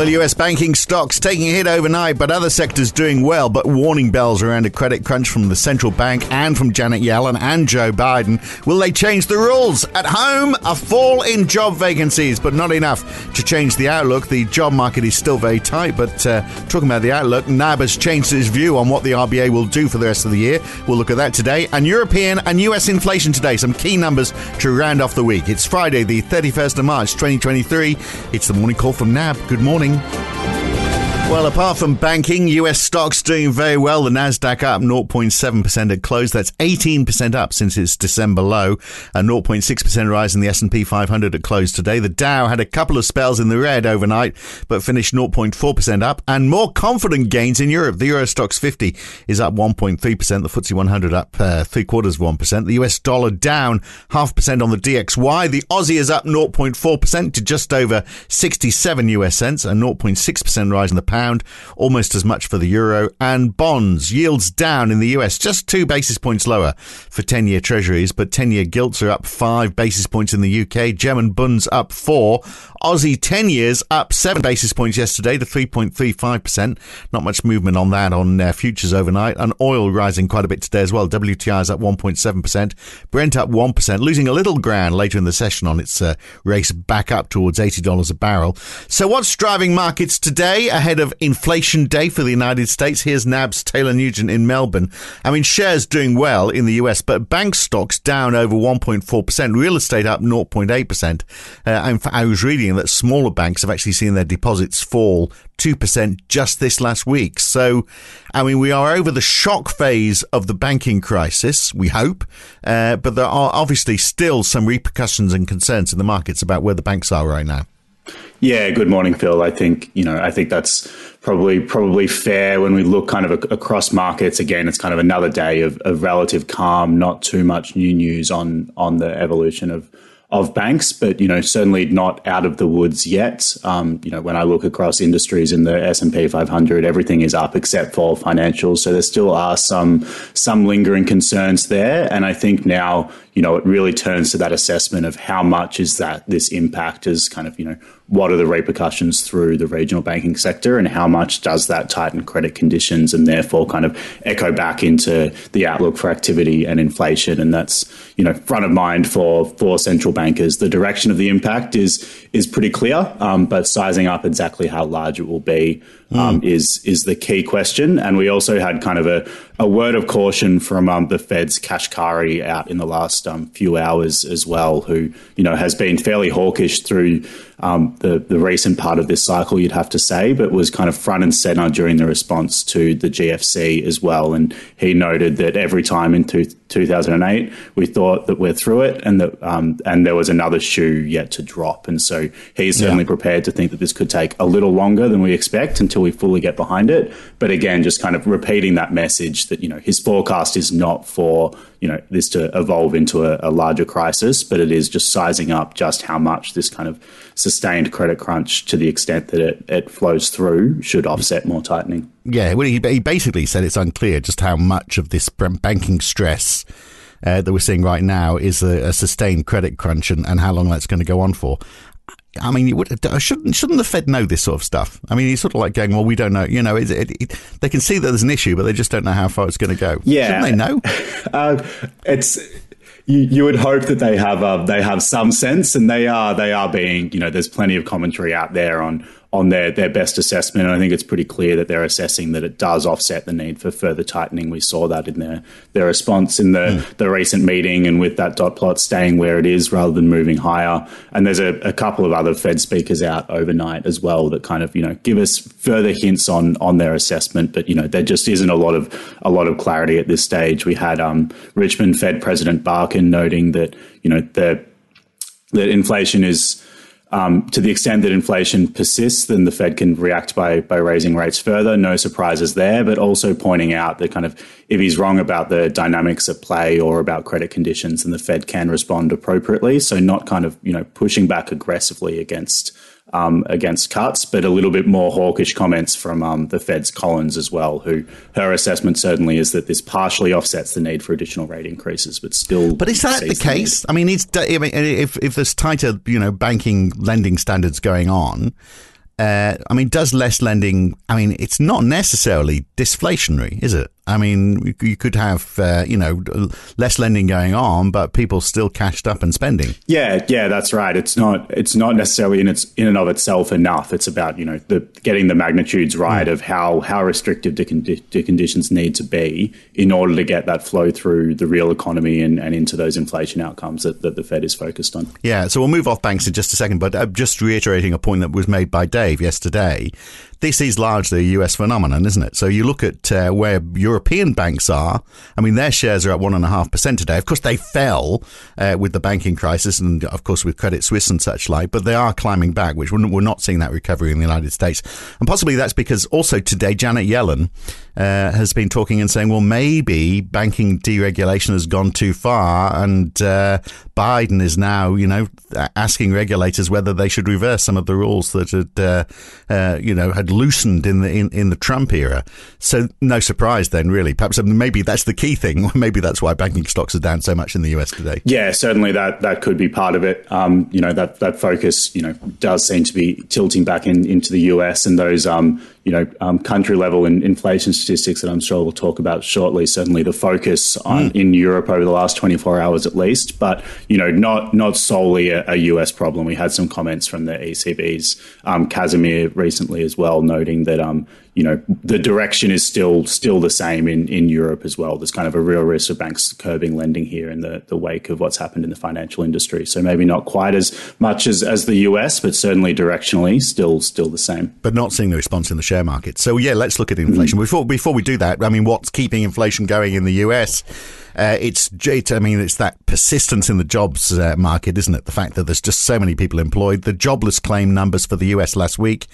Well, US banking stocks taking a hit overnight, but other sectors doing well. But warning bells around a credit crunch from the central bank and from Janet Yellen and Joe Biden. Will they change the rules? At home, a fall in job vacancies, but not enough to change the outlook. The job market is still very tight, but uh, talking about the outlook, NAB has changed his view on what the RBA will do for the rest of the year. We'll look at that today. And European and US inflation today, some key numbers to round off the week. It's Friday, the 31st of March, 2023. It's the morning call from NAB. Good morning morning. Well, apart from banking, US stocks doing very well. The Nasdaq up 0.7% at close. That's 18% up since its December low. A 0.6% rise in the S&P 500 at close today. The Dow had a couple of spells in the red overnight, but finished 0.4% up. And more confident gains in Europe. The Euro Stoxx 50 is up 1.3%. The FTSE 100 up uh, three quarters of 1%. The US dollar down half percent on the DXY. The Aussie is up 0.4% to just over 67 US cents. A 0.6% rise in the pound pound, almost as much for the euro, and bonds yields down in the US just two basis points lower for 10 year treasuries, but 10 year gilts are up five basis points in the UK, German bunds up four, Aussie 10 years up seven basis points yesterday to 3.35%. Not much movement on that on uh, futures overnight, and oil rising quite a bit today as well. WTI is up 1.7%, Brent up 1%, losing a little ground later in the session on its uh, race back up towards $80 a barrel. So, what's driving markets today ahead of inflation day for the United States. Here's NAB's Taylor Nugent in Melbourne. I mean, shares doing well in the US, but bank stocks down over 1.4%, real estate up 0.8%. Uh, in I was reading that smaller banks have actually seen their deposits fall 2% just this last week. So, I mean, we are over the shock phase of the banking crisis, we hope, uh, but there are obviously still some repercussions and concerns in the markets about where the banks are right now. Yeah, good morning, Phil. I think you know, I think that's probably probably fair when we look kind of across markets. Again, it's kind of another day of, of relative calm, not too much new news on on the evolution of of banks, but you know certainly not out of the woods yet. Um, you know when I look across industries in the S and P 500, everything is up except for financials. So there still are some some lingering concerns there, and I think now you know it really turns to that assessment of how much is that this impact is kind of you know what are the repercussions through the regional banking sector and how much does that tighten credit conditions and therefore kind of echo back into the outlook for activity and inflation. And that's you know front of mind for for central bankers. The direction of the impact is is pretty clear um, but sizing up exactly how large it will be um, mm. is is the key question and we also had kind of a, a word of caution from um, the Fed's Kashkari out in the last um, few hours as well who you know has been fairly hawkish through um, the the recent part of this cycle, you'd have to say, but was kind of front and center during the response to the GFC as well. And he noted that every time in two, 2008 we thought that we're through it, and that um, and there was another shoe yet to drop. And so he's certainly yeah. prepared to think that this could take a little longer than we expect until we fully get behind it. But again, just kind of repeating that message that you know his forecast is not for you know this to evolve into a, a, larger crisis, but it is just sizing up just how much this kind of sustained credit crunch, to the extent that it, it flows through, should offset more tightening. Yeah, well, he, he basically said it's unclear just how much of this banking stress. Uh, that we're seeing right now is a, a sustained credit crunch and, and how long that's going to go on for. I mean, would, shouldn't shouldn't the Fed know this sort of stuff? I mean, he's sort of like going, "Well, we don't know." You know, it, it, it, they can see that there's an issue, but they just don't know how far it's going to go. Yeah, shouldn't they know? Uh, it's you, you would hope that they have uh, they have some sense, and they are they are being you know. There's plenty of commentary out there on on their, their best assessment. And I think it's pretty clear that they're assessing that it does offset the need for further tightening. We saw that in their, their response in the, mm. the recent meeting and with that dot plot staying where it is rather than moving higher. And there's a, a couple of other Fed speakers out overnight as well that kind of, you know, give us further hints on on their assessment. But, you know, there just isn't a lot of a lot of clarity at this stage. We had um, Richmond Fed President Barkin noting that, you know, the that inflation is um, to the extent that inflation persists, then the Fed can react by by raising rates further. No surprises there, but also pointing out that kind of if he's wrong about the dynamics at play or about credit conditions, then the Fed can respond appropriately. So not kind of you know pushing back aggressively against um, against cuts, but a little bit more hawkish comments from um, the Fed's Collins as well, who her assessment certainly is that this partially offsets the need for additional rate increases, but still. But is that the case? I mean, it's I mean, if if there's tighter, you know, banking lending standards going on. Uh, I mean, does less lending? I mean, it's not necessarily deflationary, is it? I mean, you could have, uh, you know, less lending going on, but people still cashed up and spending. Yeah, yeah, that's right. It's not, it's not necessarily in its in and of itself enough. It's about you know the getting the magnitudes right mm. of how how restrictive do, do, conditions need to be in order to get that flow through the real economy and, and into those inflation outcomes that, that the Fed is focused on. Yeah, so we'll move off banks in just a second, but uh, just reiterating a point that was made by Dave yesterday this is largely a US phenomenon, isn't it? So you look at uh, where European banks are. I mean, their shares are at one and a half percent today. Of course, they fell uh, with the banking crisis, and of course with Credit Suisse and such like. But they are climbing back, which we're not seeing that recovery in the United States, and possibly that's because also today Janet Yellen uh, has been talking and saying, well, maybe banking deregulation has gone too far, and uh, Biden is now, you know, asking regulators whether they should reverse some of the rules that had, uh, uh, you know, had loosened in the in, in the Trump era. So no surprise then, really. Perhaps maybe that's the key thing. maybe that's why banking stocks are down so much in the US today. Yeah, certainly that that could be part of it. Um, you know, that that focus, you know, does seem to be tilting back in, into the US and those um, you know, um, country level in inflation that I'm sure we'll talk about shortly. Certainly, the focus on mm. in Europe over the last 24 hours at least, but you know, not not solely a, a US problem. We had some comments from the ECB's um, Kazimir recently as well, noting that um, you know the direction is still still the same in, in Europe as well. There's kind of a real risk of banks curbing lending here in the, the wake of what's happened in the financial industry. So maybe not quite as much as, as the US, but certainly directionally still still the same. But not seeing the response in the share market. So yeah, let's look at inflation. Mm-hmm. Before before we do that, I mean, what's keeping inflation going in the US? Uh, it's, I mean, it's that persistence in the jobs uh, market, isn't it? The fact that there's just so many people employed. The jobless claim numbers for the US last week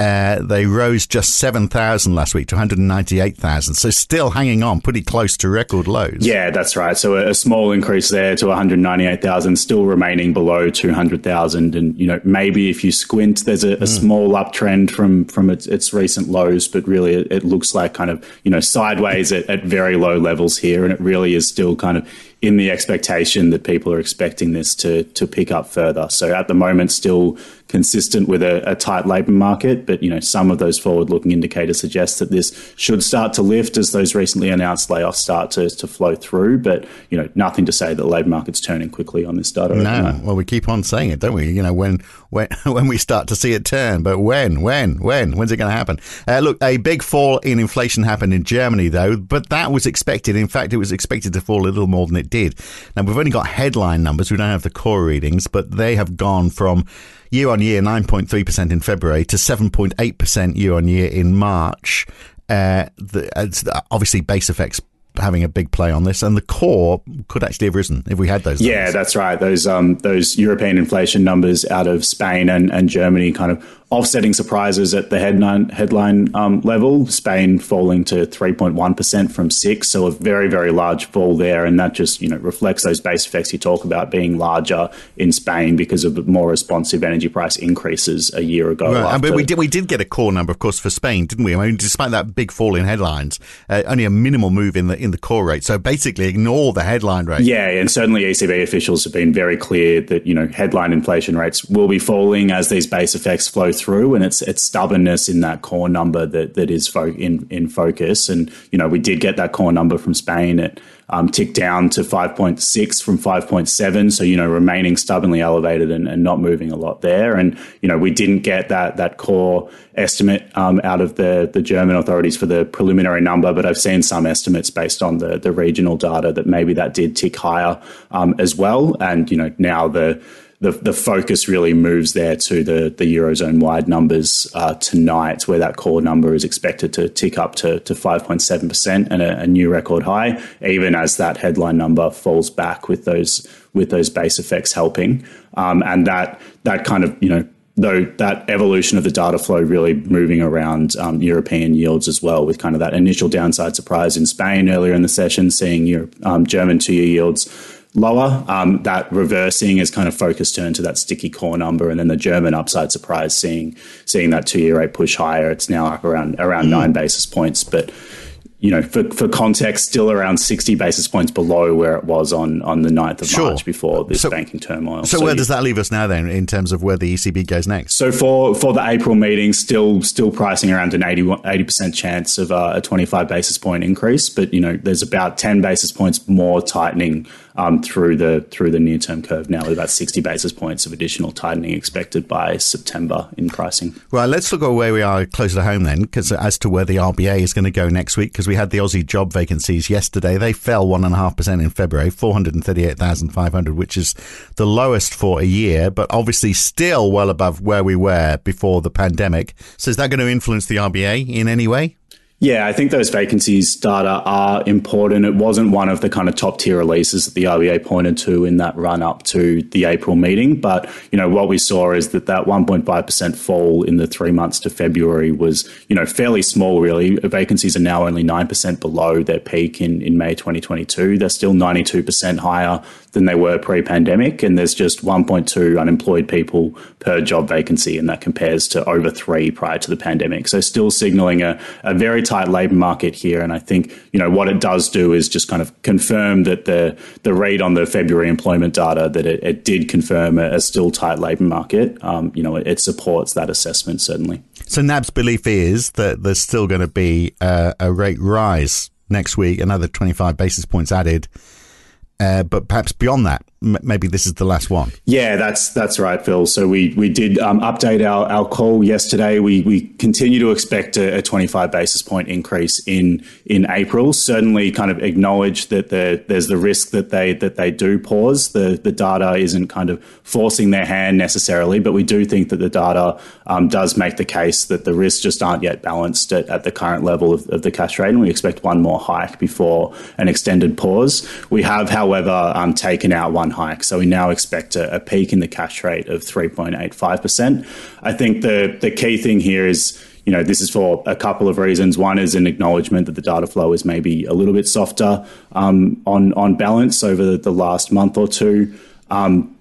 uh, they rose just 7,000 last week to 198,000. So still hanging on pretty close to record lows. Yeah, that's right. So a, a small increase there to 198,000, still remaining below 200,000. And, you know, maybe if you squint, there's a, a mm. small uptrend from, from its, its, recent lows, but really it, it, looks like kind of, you know, sideways at, at very low levels here. And it really is still kind of in the expectation that people are expecting this to to pick up further. So at the moment, still consistent with a, a tight labour market, but you know some of those forward-looking indicators suggest that this should start to lift as those recently announced layoffs start to, to flow through. But you know nothing to say that the labour market's turning quickly on this data. No, well we keep on saying it, don't we? You know when when when we start to see it turn, but when when when when's it going to happen? Uh, look, a big fall in inflation happened in Germany though, but that was expected. In fact, it was expected to fall a little more than it did. Now, we've only got headline numbers, we don't have the core readings, but they have gone from year on year 9.3% in February to 7.8% year on year in March. Uh, the, obviously, base effects having a big play on this, and the core could actually have risen if we had those. Numbers. Yeah, that's right. Those um, those European inflation numbers out of Spain and, and Germany kind of offsetting surprises at the headline headline um, level. Spain falling to 3.1% from 6 so a very very large fall there and that just you know reflects those base effects you talk about being larger in Spain because of more responsive energy price increases a year ago. Right. But we did we did get a core number of course for Spain, didn't we? I mean despite that big fall in headlines, uh, only a minimal move in the in the core rate. So basically ignore the headline rate. Yeah, and certainly ECB officials have been very clear that you know headline inflation rates will be falling as these base effects flow through, and it's it's stubbornness in that core number that that is fo- in in focus. And you know, we did get that core number from Spain. It um, ticked down to 5.6 from 5.7. So, you know, remaining stubbornly elevated and, and, not moving a lot there. And, you know, we didn't get that, that core estimate um, out of the, the German authorities for the preliminary number, but I've seen some estimates based on the, the regional data that maybe that did tick higher um, as well. And, you know, now the, the, the focus really moves there to the, the Eurozone wide numbers uh, tonight, where that core number is expected to tick up to, to 5.7% and a, a, new record high, even as that headline number falls back with those with those base effects helping. Um, and that that kind of, you know, though that evolution of the data flow really moving around um, European yields as well, with kind of that initial downside surprise in Spain earlier in the session, seeing Europe, um, German two year yields lower. Um, that reversing is kind of focus turned to that sticky core number, and then the German upside surprise seeing seeing that two year rate push higher. It's now up around around mm. nine basis points, but you know, for, for context, still around 60 basis points below where it was on, on the 9th of sure. March before this so, banking turmoil. So, so where you, does that leave us now then in terms of where the ECB goes next? So for, for the April meeting, still still pricing around an 80, 80% chance of uh, a 25 basis point increase. But, you know, there's about 10 basis points more tightening um, through the through the near term curve now, with about 60 basis points of additional tightening expected by September in pricing. Right, let's look at where we are closer to home then, because as to where the RBA is going to go next week, because we had the Aussie job vacancies yesterday. They fell 1.5% in February, 438,500, which is the lowest for a year, but obviously still well above where we were before the pandemic. So is that going to influence the RBA in any way? Yeah, I think those vacancies data are important. It wasn't one of the kind of top tier releases that the RBA pointed to in that run up to the April meeting. But, you know, what we saw is that that 1.5% fall in the three months to February was, you know, fairly small, really. Vacancies are now only 9% below their peak in, in May 2022. They're still 92% higher than they were pre pandemic. And there's just 1.2 unemployed people per job vacancy. And that compares to over three prior to the pandemic. So still signaling a, a very tight labour market here. And I think, you know, what it does do is just kind of confirm that the, the read on the February employment data that it, it did confirm a, a, still tight labour market. Um, you know, it, it, supports that assessment, certainly. So NAB's belief is that there's still going to be a, a rate rise next week, another 25 basis points added uh, but perhaps beyond that, maybe this is the last one. Yeah, that's that's right, Phil. So we we did um, update our, our call yesterday. We we continue to expect a, a 25 basis point increase in in April. Certainly, kind of acknowledge that the, there's the risk that they that they do pause. The the data isn't kind of forcing their hand necessarily, but we do think that the data um, does make the case that the risks just aren't yet balanced at, at the current level of, of the cash rate, and we expect one more hike before an extended pause. We have, however however, um, taken out one hike. So we now expect a, a peak in the cash rate of 3.85%. I think the, the key thing here is you know, this is for a couple of reasons. One is an acknowledgement that the data flow is maybe a little bit softer um, on on balance over the last month or two. Um,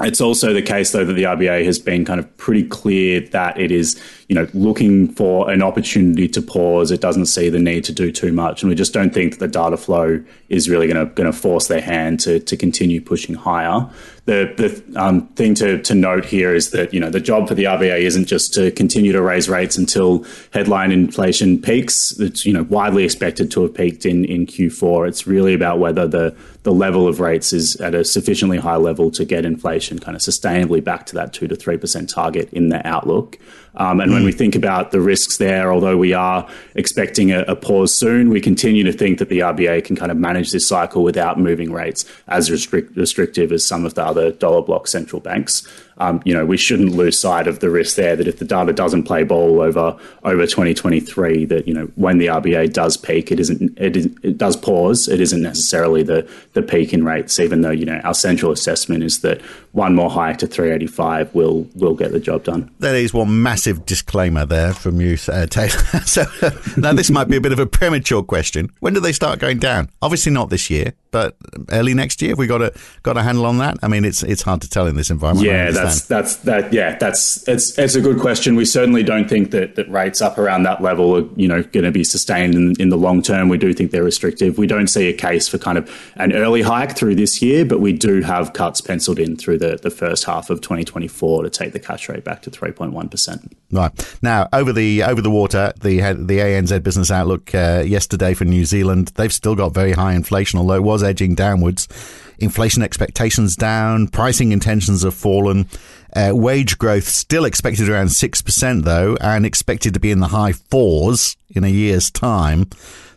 it's also the case, though, that the RBA has been kind of pretty clear that it is, you know, looking for an opportunity to pause. It doesn't see the need to do too much, and we just don't think that the data flow is really going to going to force their hand to to continue pushing higher. The the um, thing to to note here is that you know the job for the RBA isn't just to continue to raise rates until headline inflation peaks. It's you know widely expected to have peaked in in Q4. It's really about whether the the level of rates is at a sufficiently high level to get inflation kind of sustainably back to that 2 to 3% target in the outlook. Um, and mm. when we think about the risks there, although we are expecting a, a, pause soon, we continue to think that the RBA can kind of manage this cycle without moving rates as restrict, restrictive as some of the other dollar block central banks um, you know, we shouldn't lose sight of the risk there that if the data doesn't play ball over over 2023, that you know when the RBA does peak, it isn't it, is, it does pause. It isn't necessarily the the peak in rates, even though you know our central assessment is that one more hike to 385 will will get the job done. That is one massive disclaimer there from you, uh, Taylor. so now this might be a bit of a premature question. When do they start going down? Obviously not this year but early next year, we got a got a handle on that. I mean, it's it's hard to tell in this environment. Yeah, that's that's that. Yeah, that's it's it's a good question. We certainly don't think that that rates up around that level are you know going to be sustained in, in the long term. We do think they're restrictive. We don't see a case for kind of an early hike through this year, but we do have cuts penciled in through the the first half of 2024 to take the cash rate back to 3.1 percent. Right now, over the over the water, the the ANZ Business Outlook uh, yesterday for New Zealand, they've still got very high inflation, although it was edging downwards. Inflation expectations down, pricing intentions have fallen. Uh, wage growth still expected around 6%, though, and expected to be in the high fours in a year's time.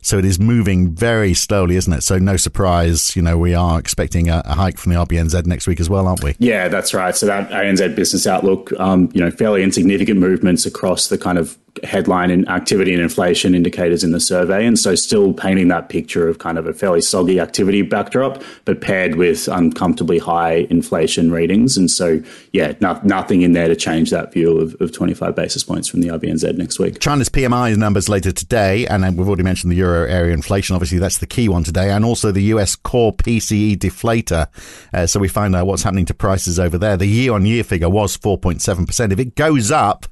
So it is moving very slowly, isn't it? So no surprise, you know, we are expecting a, a hike from the RBNZ next week as well, aren't we? Yeah, that's right. So that ANZ business outlook, um, you know, fairly insignificant movements across the kind of headline and activity and inflation indicators in the survey. And so still painting that picture of kind of a fairly soggy activity backdrop, but paired with uncomfortably high inflation readings. And so, yeah, no, nothing in there to change that view of, of 25 basis points from the RBNZ next week. China's PMI numbers later today. And we've already mentioned the euro area inflation. Obviously, that's the key one today. And also the US core PCE deflator. Uh, so we find out what's happening to prices over there. The year on year figure was 4.7%. If it goes up,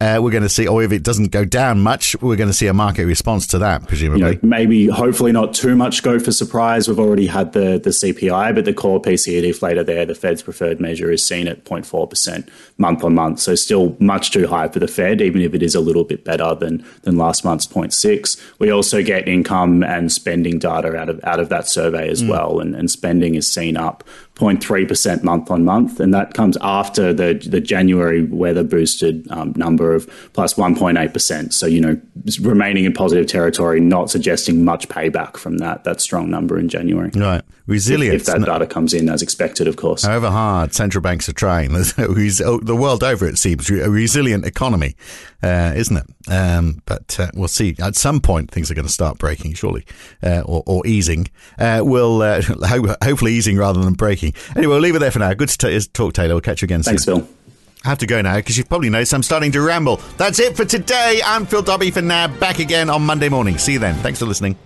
uh, we're going to see, or if it doesn't go down much, we're going to see a market response to that, presumably. You know, maybe, hopefully, not too much go for surprise. We've already had the the CPI, but the core PCE deflator there, the Fed's preferred measure, is seen at 0.4 percent month on month. So still much too high for the Fed, even if it is a little bit better than than last month's 0.6. We also get income and spending data out of out of that survey as mm. well, and, and spending is seen up 0.3% month on month. And that comes after the, the January weather boosted um, number of plus 1.8%. So, you know, remaining in positive territory, not suggesting much payback from that, that strong number in January. Right. Resilience. If, if that data comes in as expected, of course. However hard central banks are trying, oh, the world over, it seems, a resilient economy, uh, isn't it? Um, but uh, we'll see. At some point, things are going to start breaking, surely, uh, or, or, easing. Uh, we'll uh, hopefully easing rather than breaking. Anyway, we'll leave it there for now. Good to t- talk, Taylor. We'll catch you again soon. Thanks, soon. Phil. I have to go now because you've probably noticed I'm starting to ramble. That's it for today. I'm Phil Dobbie for now. Back again on Monday morning. See you then. Thanks for listening.